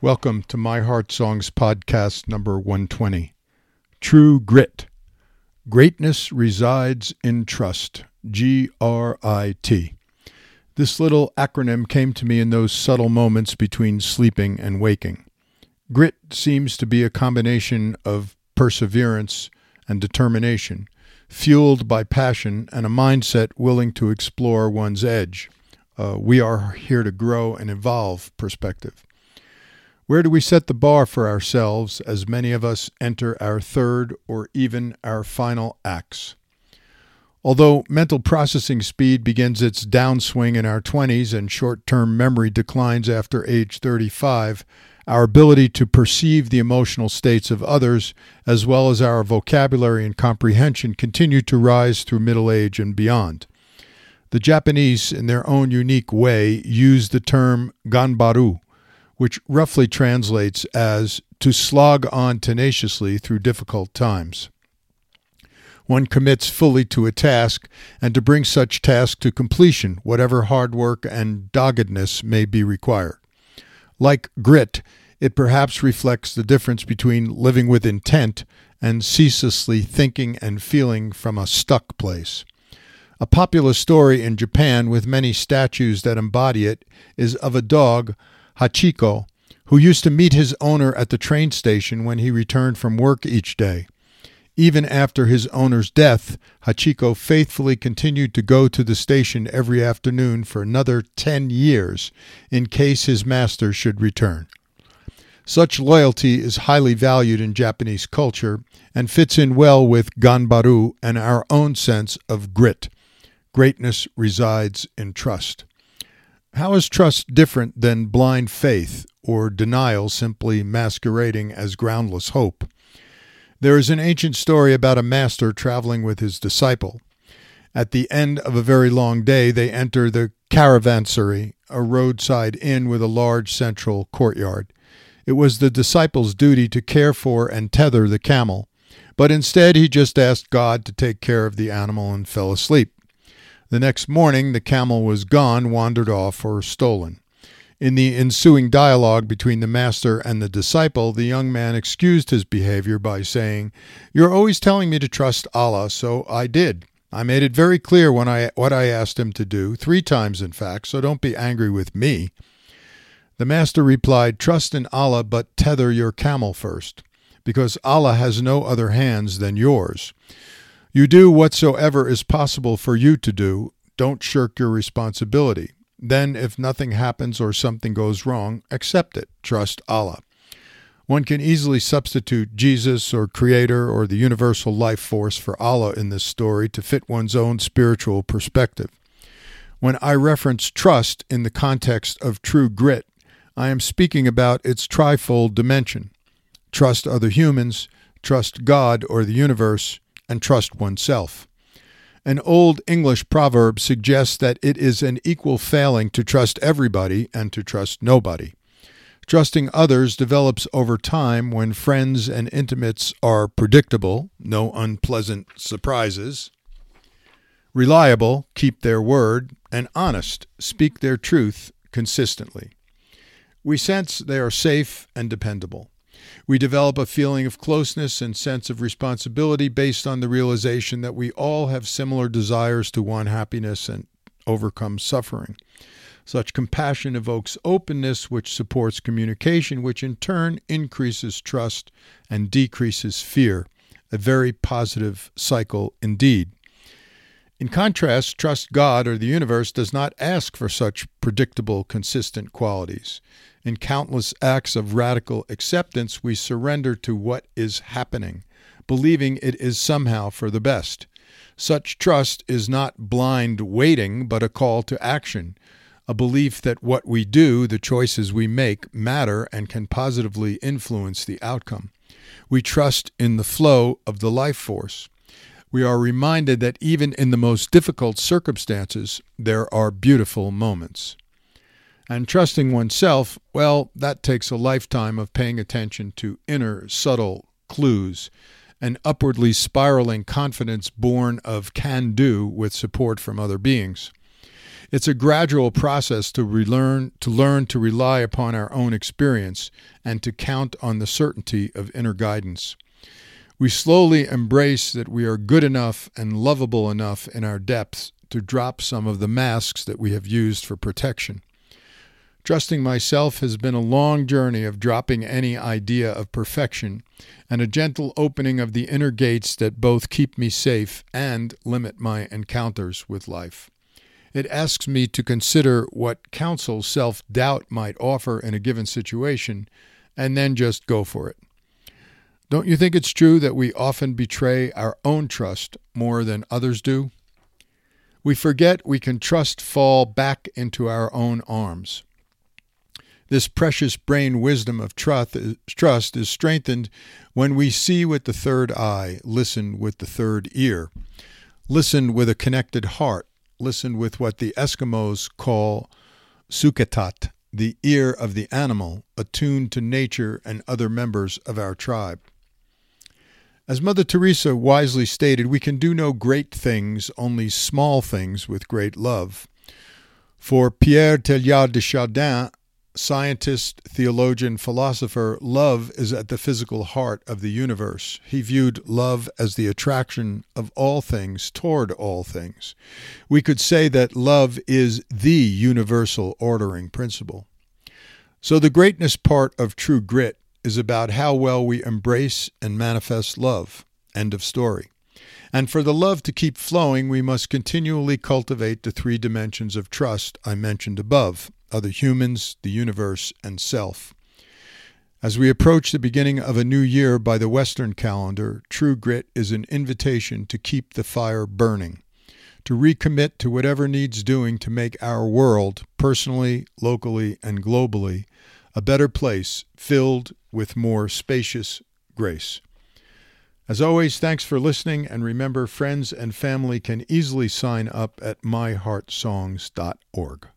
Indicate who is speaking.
Speaker 1: Welcome to My Heart Songs podcast number 120. True Grit. Greatness resides in trust. G R I T. This little acronym came to me in those subtle moments between sleeping and waking. Grit seems to be a combination of perseverance and determination, fueled by passion and a mindset willing to explore one's edge. Uh, we are here to grow and evolve perspective. Where do we set the bar for ourselves as many of us enter our third or even our final acts? Although mental processing speed begins its downswing in our 20s and short term memory declines after age 35, our ability to perceive the emotional states of others, as well as our vocabulary and comprehension, continue to rise through middle age and beyond. The Japanese, in their own unique way, use the term ganbaru which roughly translates as to slog on tenaciously through difficult times. One commits fully to a task and to bring such task to completion, whatever hard work and doggedness may be required. Like grit, it perhaps reflects the difference between living with intent and ceaselessly thinking and feeling from a stuck place. A popular story in Japan with many statues that embody it is of a dog Hachiko, who used to meet his owner at the train station when he returned from work each day. Even after his owner's death, Hachiko faithfully continued to go to the station every afternoon for another ten years in case his master should return. Such loyalty is highly valued in Japanese culture and fits in well with ganbaru and our own sense of grit. Greatness resides in trust. How is trust different than blind faith or denial simply masquerading as groundless hope? There is an ancient story about a master traveling with his disciple. At the end of a very long day, they enter the caravansary, a roadside inn with a large central courtyard. It was the disciple's duty to care for and tether the camel, but instead he just asked God to take care of the animal and fell asleep. The next morning, the camel was gone, wandered off, or stolen. In the ensuing dialogue between the master and the disciple, the young man excused his behavior by saying, You're always telling me to trust Allah, so I did. I made it very clear when I, what I asked him to do, three times in fact, so don't be angry with me. The master replied, Trust in Allah, but tether your camel first, because Allah has no other hands than yours. You do whatsoever is possible for you to do. Don't shirk your responsibility. Then, if nothing happens or something goes wrong, accept it. Trust Allah. One can easily substitute Jesus or Creator or the universal life force for Allah in this story to fit one's own spiritual perspective. When I reference trust in the context of true grit, I am speaking about its trifold dimension trust other humans, trust God or the universe, and trust oneself. An old English proverb suggests that it is an equal failing to trust everybody and to trust nobody. Trusting others develops over time when friends and intimates are predictable, no unpleasant surprises, reliable, keep their word, and honest, speak their truth consistently. We sense they are safe and dependable. We develop a feeling of closeness and sense of responsibility based on the realization that we all have similar desires to want happiness and overcome suffering. Such compassion evokes openness, which supports communication, which in turn increases trust and decreases fear. A very positive cycle indeed. In contrast, trust God or the universe does not ask for such predictable, consistent qualities. In countless acts of radical acceptance, we surrender to what is happening, believing it is somehow for the best. Such trust is not blind waiting, but a call to action, a belief that what we do, the choices we make, matter and can positively influence the outcome. We trust in the flow of the life force we are reminded that even in the most difficult circumstances, there are beautiful moments. And trusting oneself, well, that takes a lifetime of paying attention to inner, subtle clues, an upwardly spiraling confidence born of can do with support from other beings. It's a gradual process to relearn to learn to rely upon our own experience and to count on the certainty of inner guidance. We slowly embrace that we are good enough and lovable enough in our depths to drop some of the masks that we have used for protection. Trusting myself has been a long journey of dropping any idea of perfection and a gentle opening of the inner gates that both keep me safe and limit my encounters with life. It asks me to consider what counsel self doubt might offer in a given situation and then just go for it. Don't you think it's true that we often betray our own trust more than others do? We forget we can trust fall back into our own arms. This precious brain wisdom of trust is strengthened when we see with the third eye, listen with the third ear, listen with a connected heart, listen with what the Eskimos call suketat, the ear of the animal, attuned to nature and other members of our tribe. As Mother Teresa wisely stated, we can do no great things, only small things with great love. For Pierre Teilhard de Chardin, scientist, theologian, philosopher, love is at the physical heart of the universe. He viewed love as the attraction of all things toward all things. We could say that love is the universal ordering principle. So, the greatness part of true grit is about how well we embrace and manifest love. End of story. And for the love to keep flowing, we must continually cultivate the three dimensions of trust I mentioned above other humans, the universe, and self. As we approach the beginning of a new year by the Western calendar, True Grit is an invitation to keep the fire burning, to recommit to whatever needs doing to make our world, personally, locally, and globally, a better place filled with more spacious grace. As always, thanks for listening, and remember, friends and family can easily sign up at myheartsongs.org.